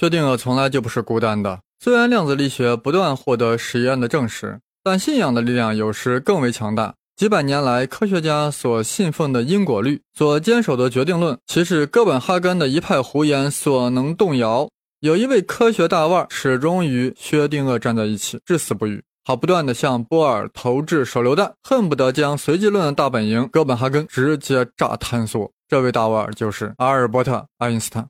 薛定谔从来就不是孤单的。虽然量子力学不断获得实验的证实，但信仰的力量有时更为强大。几百年来，科学家所信奉的因果律、所坚守的决定论，岂是哥本哈根的一派胡言所能动摇？有一位科学大腕始终与薛定谔站在一起，至死不渝，他不断地向波尔投掷手榴弹，恨不得将随机论的大本营哥本哈根直接炸坍缩。这位大腕就是阿尔伯特·爱因斯坦。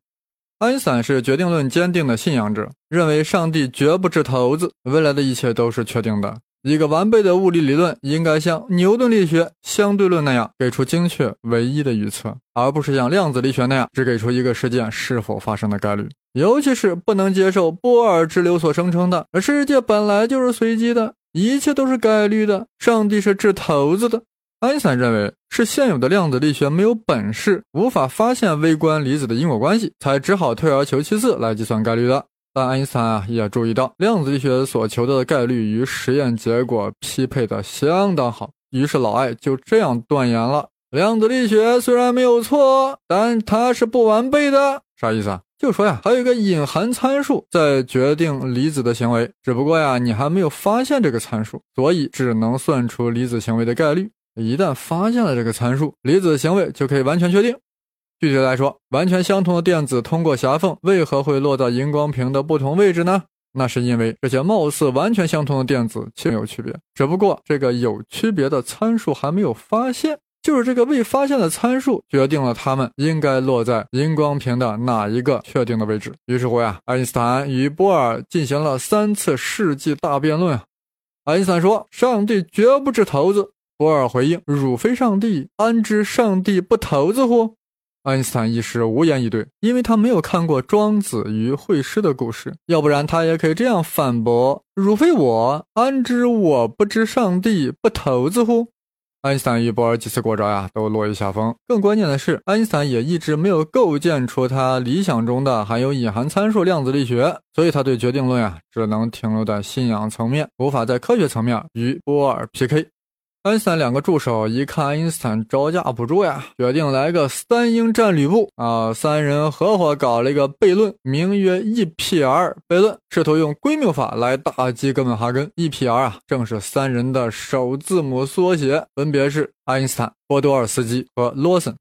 爱因斯坦是决定论坚定的信仰者，认为上帝绝不掷骰子，未来的一切都是确定的。一个完备的物理理论应该像牛顿力学、相对论那样给出精确唯一的预测，而不是像量子力学那样只给出一个事件是否发生的概率。尤其是不能接受波尔之流所声称的“世界本来就是随机的，一切都是概率的，上帝是掷骰子的”。爱因斯坦认为是现有的量子力学没有本事，无法发现微观粒子的因果关系，才只好退而求其次来计算概率的。但爱因斯坦啊也注意到，量子力学所求得的概率与实验结果匹配的相当好。于是老艾就这样断言了：量子力学虽然没有错，但它是不完备的。啥意思啊？就说呀，还有一个隐含参数在决定离子的行为，只不过呀你还没有发现这个参数，所以只能算出离子行为的概率。一旦发现了这个参数，离子行为就可以完全确定。具体来说，完全相同的电子通过狭缝，为何会落到荧光屏的不同位置呢？那是因为这些貌似完全相同的电子其实有区别，只不过这个有区别的参数还没有发现。就是这个未发现的参数决定了它们应该落在荧光屏的哪一个确定的位置。于是乎呀，爱因斯坦与波尔进行了三次世纪大辩论。爱因斯坦说：“上帝绝不掷骰子。”波尔回应：“汝非上帝，安知上帝不投子乎？”爱因斯坦一时无言以对，因为他没有看过庄子与惠施的故事，要不然他也可以这样反驳：“汝非我，安知我不知上帝不投子乎？”爱因斯坦与波尔几次过招呀，都落于下风。更关键的是，爱因斯坦也一直没有构建出他理想中的含有隐含参数量子力学，所以他对决定论呀，只能停留在信仰层面，无法在科学层面与波尔 PK。爱因斯坦两个助手一看爱因斯坦招架不住呀，决定来个三英战吕布啊！三人合伙搞了一个悖论，名曰 EPR 悖论，试图用归谬法来打击哥本哈根。EPR 啊，正是三人的首字母缩写，分别是爱因斯坦、波多尔斯基和罗森。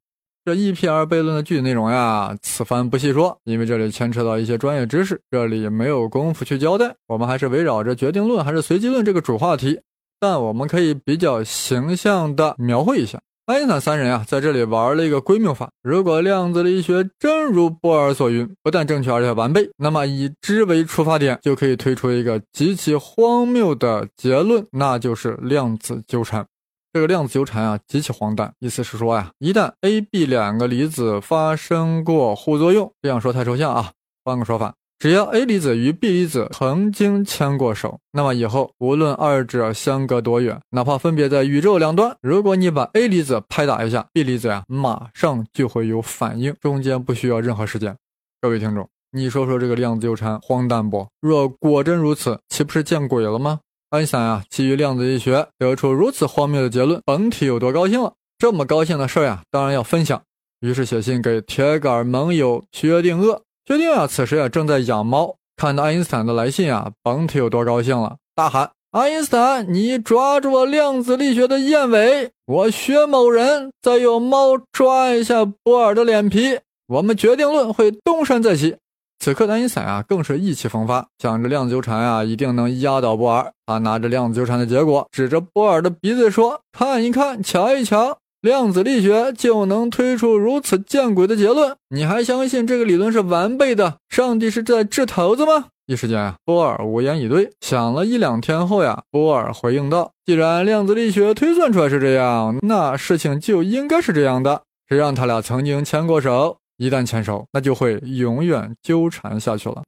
这 EPR 悖论的具体内容呀，此番不细说，因为这里牵扯到一些专业知识，这里没有功夫去交代。我们还是围绕着决定论还是随机论这个主话题。但我们可以比较形象地描绘一下，爱因斯坦三人啊，在这里玩了一个归谬法。如果量子力学真如波尔所云，不但正确而且完备，那么以之为出发点，就可以推出一个极其荒谬的结论，那就是量子纠缠。这个量子纠缠啊，极其荒诞，意思是说呀，一旦 A、B 两个离子发生过互作用，这样说太抽象啊，换个说法。只要 A 离子与 B 离子曾经牵过手，那么以后无论二者相隔多远，哪怕分别在宇宙两端，如果你把 A 离子拍打一下，B 离子呀马上就会有反应，中间不需要任何时间。各位听众，你说说这个量子纠缠荒诞不？若果真如此，岂不是见鬼了吗？爱因斯坦啊，基于量子力学得出如此荒谬的结论，甭提有多高兴了？这么高兴的事呀，当然要分享。于是写信给铁杆盟友薛定谔。薛定谔此时啊正在养猫，看到爱因斯坦的来信啊，甭提有多高兴了，大喊：“爱因斯坦，你抓住了量子力学的燕尾，我薛某人再用猫抓一下波尔的脸皮，我们决定论会东山再起。”此刻的爱因斯坦啊更是意气风发，想着量子纠缠啊一定能压倒波尔。他拿着量子纠缠的结果，指着波尔的鼻子说：“看一看，瞧一瞧。”量子力学就能推出如此见鬼的结论？你还相信这个理论是完备的？上帝是在掷骰子吗？一时间啊，波尔无言以对。想了一两天后呀，波尔回应道：“既然量子力学推算出来是这样，那事情就应该是这样的。谁让他俩曾经牵过手？一旦牵手，那就会永远纠缠下去了。”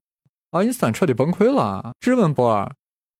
爱因斯坦彻底崩溃了，质问波尔：“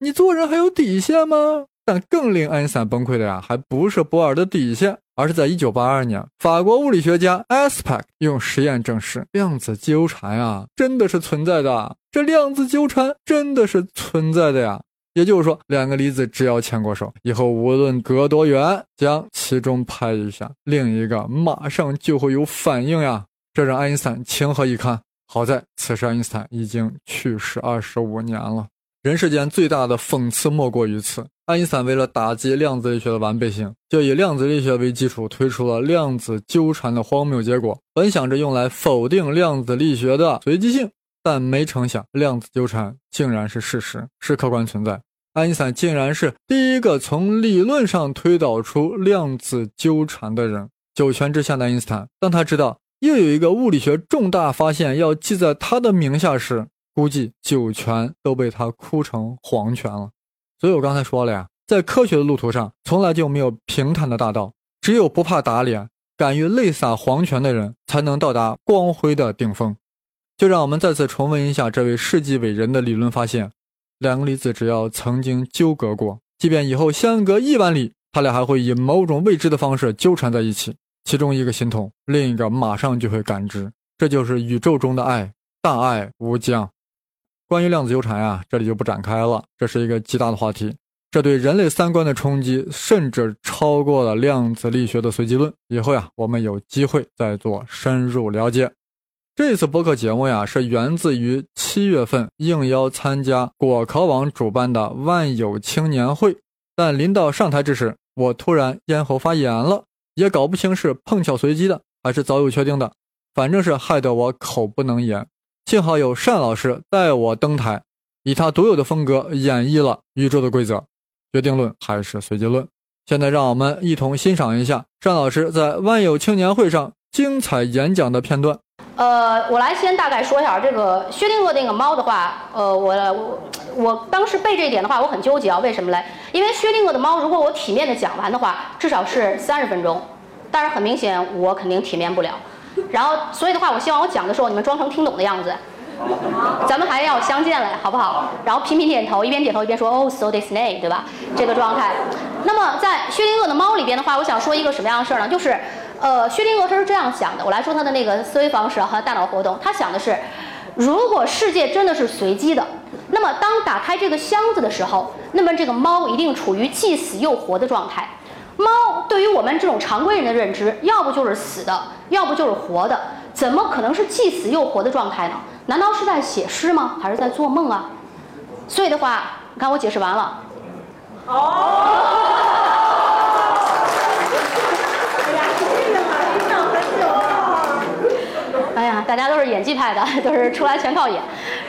你做人还有底线吗？”但更令爱因斯坦崩溃的呀，还不是波尔的底线。而是在1982年，法国物理学家 Aspect 用实验证实，量子纠缠啊，真的是存在的。这量子纠缠真的是存在的呀。也就是说，两个离子只要牵过手，以后无论隔多远，将其中拍一下，另一个马上就会有反应呀。这让爱因斯坦情何以堪？好在此时爱因斯坦已经去世二十五年了。人世间最大的讽刺莫过于此。爱因斯坦为了打击量子力学的完备性，就以量子力学为基础推出了量子纠缠的荒谬结果。本想着用来否定量子力学的随机性，但没成想量子纠缠竟然是事实，是客观存在。爱因斯坦竟然是第一个从理论上推导出量子纠缠的人。九泉之下的爱因斯坦，当他知道又有一个物理学重大发现要记在他的名下时，估计九泉都被他哭成黄泉了。所以我刚才说了呀，在科学的路途上，从来就没有平坦的大道，只有不怕打脸、敢于泪洒黄泉的人，才能到达光辉的顶峰。就让我们再次重温一下这位世纪伟人的理论发现：两个离子只要曾经纠葛过，即便以后相隔亿万里，他俩还会以某种未知的方式纠缠在一起。其中一个心痛，另一个马上就会感知。这就是宇宙中的爱，大爱无疆。关于量子纠缠呀，这里就不展开了。这是一个极大的话题，这对人类三观的冲击甚至超过了量子力学的随机论。以后呀，我们有机会再做深入了解。这次播客节目呀，是源自于七月份应邀参加果壳网主办的万有青年会，但临到上台之时，我突然咽喉发炎了，也搞不清是碰巧随机的，还是早有确定的，反正是害得我口不能言。幸好有单老师带我登台，以他独有的风格演绎了宇宙的规则：决定论还是随机论。现在让我们一同欣赏一下单老师在万有青年会上精彩演讲的片段。呃，我来先大概说一下这个薛定谔那个猫的话。呃，我我我当时背这一点的话，我很纠结啊。为什么嘞？因为薛定谔的猫，如果我体面的讲完的话，至少是三十分钟，但是很明显我肯定体面不了。然后，所以的话，我希望我讲的时候，你们装成听懂的样子。咱们还要相见嘞，好不好？然后频频点头，一边点头一边说哦，so Disney，对吧？这个状态。那么在薛定谔的猫里边的话，我想说一个什么样的事儿呢？就是，呃，薛定谔他是这样想的。我来说他的那个思维方式和大脑活动。他想的是，如果世界真的是随机的，那么当打开这个箱子的时候，那么这个猫一定处于既死又活的状态。猫对于我们这种常规人的认知，要不就是死的，要不就是活的，怎么可能是既死又活的状态呢？难道是在写诗吗？还是在做梦啊？所以的话，你看我解释完了。哦。哎呀，大家都是演技派的，都是出来全靠演。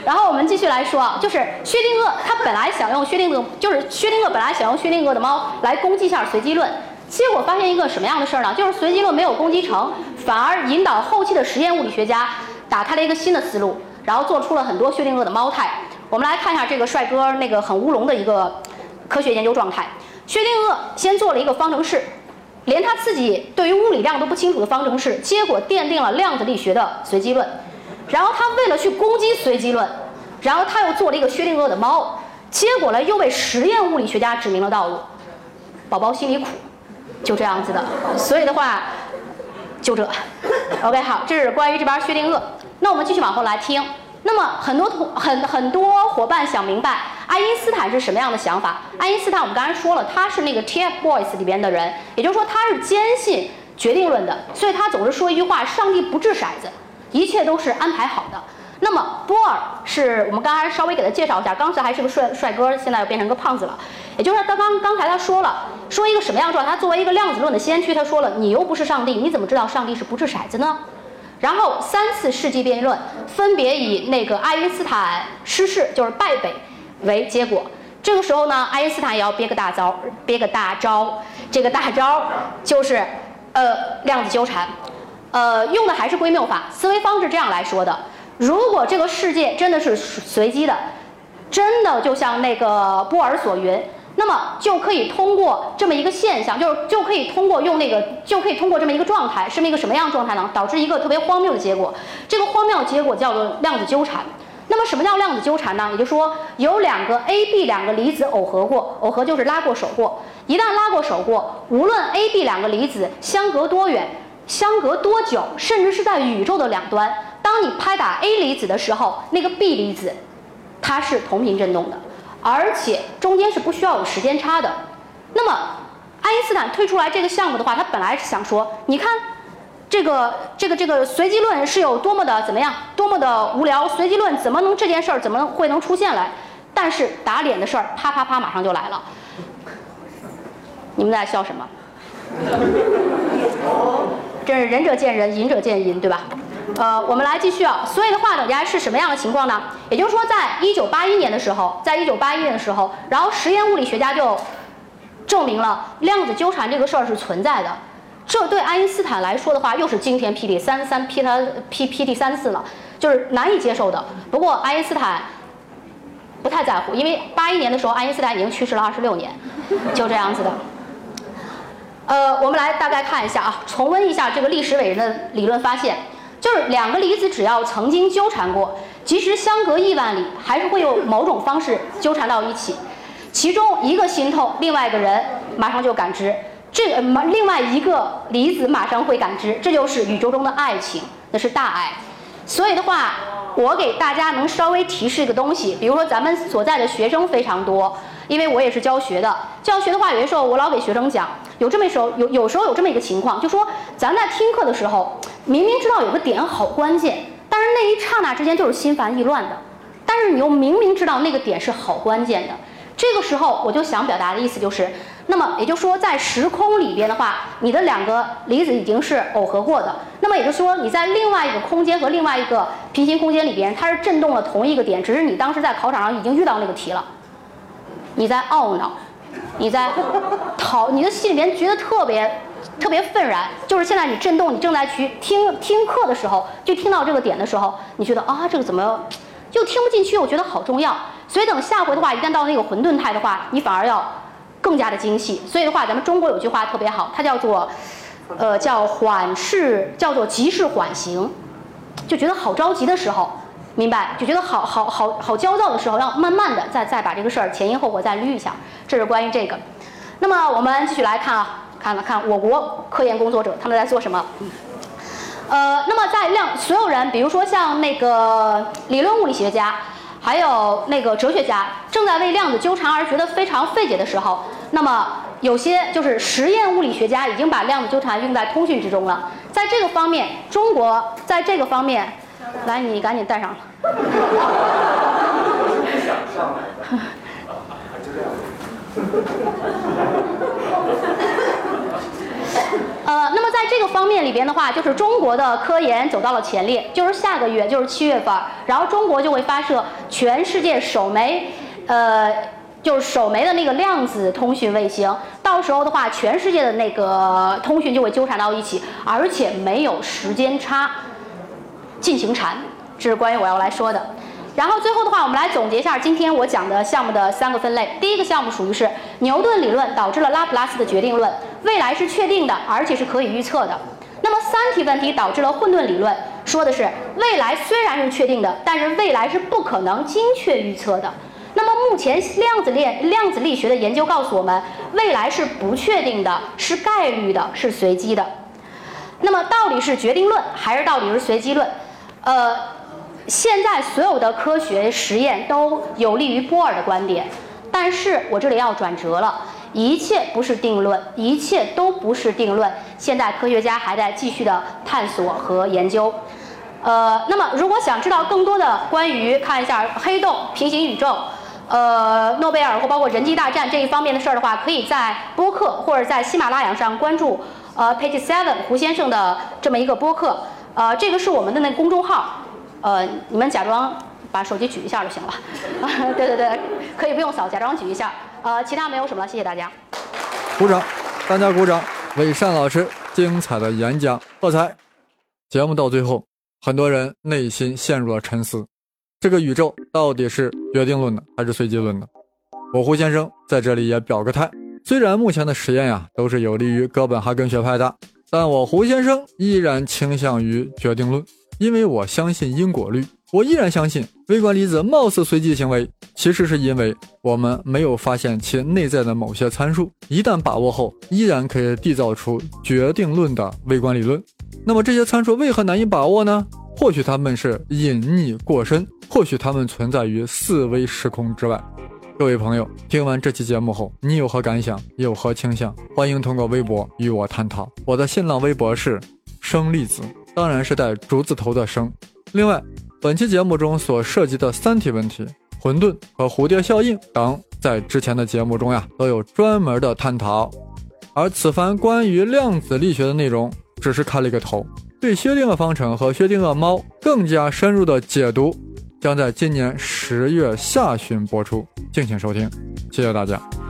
然后我们继续来说啊，就是薛定谔他本来想用薛定谔，就是薛定谔本来想用薛定谔的猫来攻击一下随机论，结果发现一个什么样的事儿呢？就是随机论没有攻击成，反而引导后期的实验物理学家打开了一个新的思路，然后做出了很多薛定谔的猫态。我们来看一下这个帅哥那个很乌龙的一个科学研究状态。薛定谔先做了一个方程式。连他自己对于物理量都不清楚的方程式，结果奠定了量子力学的随机论。然后他为了去攻击随机论，然后他又做了一个薛定谔的猫，结果呢又为实验物理学家指明了道路。宝宝心里苦，就这样子的。所以的话，就这。OK，好，这是关于这边薛定谔。那我们继续往后来听。那么很多同很很多伙伴想明白爱因斯坦是什么样的想法？爱因斯坦我们刚才说了，他是那个 TFBOYS 里边的人，也就是说他是坚信决定论的，所以他总是说一句话：上帝不掷骰子，一切都是安排好的。那么波尔是我们刚才稍微给他介绍一下，刚才还是个帅帅哥，现在又变成个胖子了。也就是他刚刚才他说了，说一个什么样状态？他作为一个量子论的先驱，他说了：你又不是上帝，你怎么知道上帝是不掷骰子呢？然后三次世纪辩论分别以那个爱因斯坦失势，就是败北为结果。这个时候呢，爱因斯坦也要憋个大招，憋个大招。这个大招就是呃量子纠缠，呃用的还是归谬法思维方式。这样来说的：如果这个世界真的是随机的，真的就像那个波尔所云。那么就可以通过这么一个现象，就是就可以通过用那个就可以通过这么一个状态，是那个什么样的状态呢？导致一个特别荒谬的结果。这个荒谬结果叫做量子纠缠。那么什么叫量子纠缠呢？也就是说，有两个 A、B 两个离子耦合过，耦合就是拉过手过。一旦拉过手过，无论 A、B 两个离子相隔多远，相隔多久，甚至是在宇宙的两端，当你拍打 A 离子的时候，那个 B 离子它是同频振动的。而且中间是不需要有时间差的。那么，爱因斯坦推出来这个项目的话，他本来是想说，你看，这个这个这个随机论是有多么的怎么样，多么的无聊？随机论怎么能这件事儿怎么会能出现来？但是打脸的事儿啪啪啪马上就来了。你们在笑什么？这是仁者见仁，隐者见隐，对吧？呃，我们来继续啊。所以的话，等下是什么样的情况呢？也就是说，在一九八一年的时候，在一九八一年的时候，然后实验物理学家就证明了量子纠缠这个事儿是存在的。这对爱因斯坦来说的话，又是惊天霹雳，三三劈他劈劈第三次了，就是难以接受的。不过爱因斯坦不太在乎，因为八一年的时候，爱因斯坦已经去世了二十六年，就这样子的。呃，我们来大概看一下啊，重温一下这个历史伟人的理论发现，就是两个离子只要曾经纠缠过，即使相隔亿万里，还是会用某种方式纠缠到一起。其中一个心痛，另外一个人马上就感知。这个另外一个离子马上会感知，这就是宇宙中的爱情，那是大爱。所以的话，我给大家能稍微提示一个东西，比如说咱们所在的学生非常多，因为我也是教学的。教学的话，有的时候我老给学生讲，有这么时候有有时候有这么一个情况，就说咱在听课的时候，明明知道有个点好关键，但是那一刹那之间就是心烦意乱的，但是你又明明知道那个点是好关键的，这个时候我就想表达的意思就是。那么也就是说，在时空里边的话，你的两个离子已经是耦合过的。那么也就是说，你在另外一个空间和另外一个平行空间里边，它是震动了同一个点，只是你当时在考场上已经遇到那个题了。你在懊恼，你在讨，你的心里边觉得特别特别愤然。就是现在你震动，你正在去听听课的时候，就听到这个点的时候，你觉得啊，这个怎么又听不进去？我觉得好重要。所以等下回的话，一旦到那个混沌态的话，你反而要。更加的精细，所以的话，咱们中国有句话特别好，它叫做，呃，叫缓释，叫做急事缓行，就觉得好着急的时候，明白？就觉得好好好好焦躁的时候，要慢慢的再再把这个事儿前因后果再捋一下。这是关于这个。那么我们继续来看啊，看了看我国科研工作者他们在做什么。呃，那么在量所有人，比如说像那个理论物理学家。还有那个哲学家正在为量子纠缠而觉得非常费解的时候，那么有些就是实验物理学家已经把量子纠缠用在通讯之中了。在这个方面，中国在这个方面，来，你赶紧带上。呃，那么在这个方面里边的话，就是中国的科研走到了前列。就是下个月，就是七月份，然后中国就会发射全世界首枚，呃，就是首枚的那个量子通讯卫星。到时候的话，全世界的那个通讯就会纠缠到一起，而且没有时间差，进行缠。这是关于我要来说的。然后最后的话，我们来总结一下今天我讲的项目的三个分类。第一个项目属于是牛顿理论导致了拉普拉斯的决定论，未来是确定的，而且是可以预测的。那么三体问题导致了混沌理论，说的是未来虽然是确定的，但是未来是不可能精确预测的。那么目前量子链量子力学的研究告诉我们，未来是不确定的，是概率的，是随机的。那么到底是决定论还是到底是随机论？呃。现在所有的科学实验都有利于波尔的观点，但是我这里要转折了，一切不是定论，一切都不是定论。现在科学家还在继续的探索和研究。呃，那么如果想知道更多的关于看一下黑洞、平行宇宙、呃诺贝尔或包括人机大战这一方面的事儿的话，可以在播客或者在喜马拉雅上关注呃 Page Seven 胡先生的这么一个播客。呃，这个是我们的那公众号。呃，你们假装把手机举一下就行了。对对对，可以不用扫，假装举一下。呃，其他没有什么了，谢谢大家。鼓掌，大家鼓掌，为单老师精彩的演讲喝彩。节目到最后，很多人内心陷入了沉思：这个宇宙到底是决定论的还是随机论的？我胡先生在这里也表个态，虽然目前的实验呀都是有利于哥本哈根学派的，但我胡先生依然倾向于决定论。因为我相信因果律，我依然相信微观粒子貌似随机行为，其实是因为我们没有发现其内在的某些参数，一旦把握后，依然可以缔造出决定论的微观理论。那么这些参数为何难以把握呢？或许它们是隐匿过深，或许它们存在于四维时空之外。各位朋友，听完这期节目后，你有何感想？有何倾向？欢迎通过微博与我探讨。我的新浪微博是。生粒子，当然是带竹字头的生。另外，本期节目中所涉及的三体问题、混沌和蝴蝶效应等，在之前的节目中呀都有专门的探讨。而此番关于量子力学的内容，只是开了一个头，对薛定谔方程和薛定谔猫更加深入的解读，将在今年十月下旬播出，敬请收听，谢谢大家。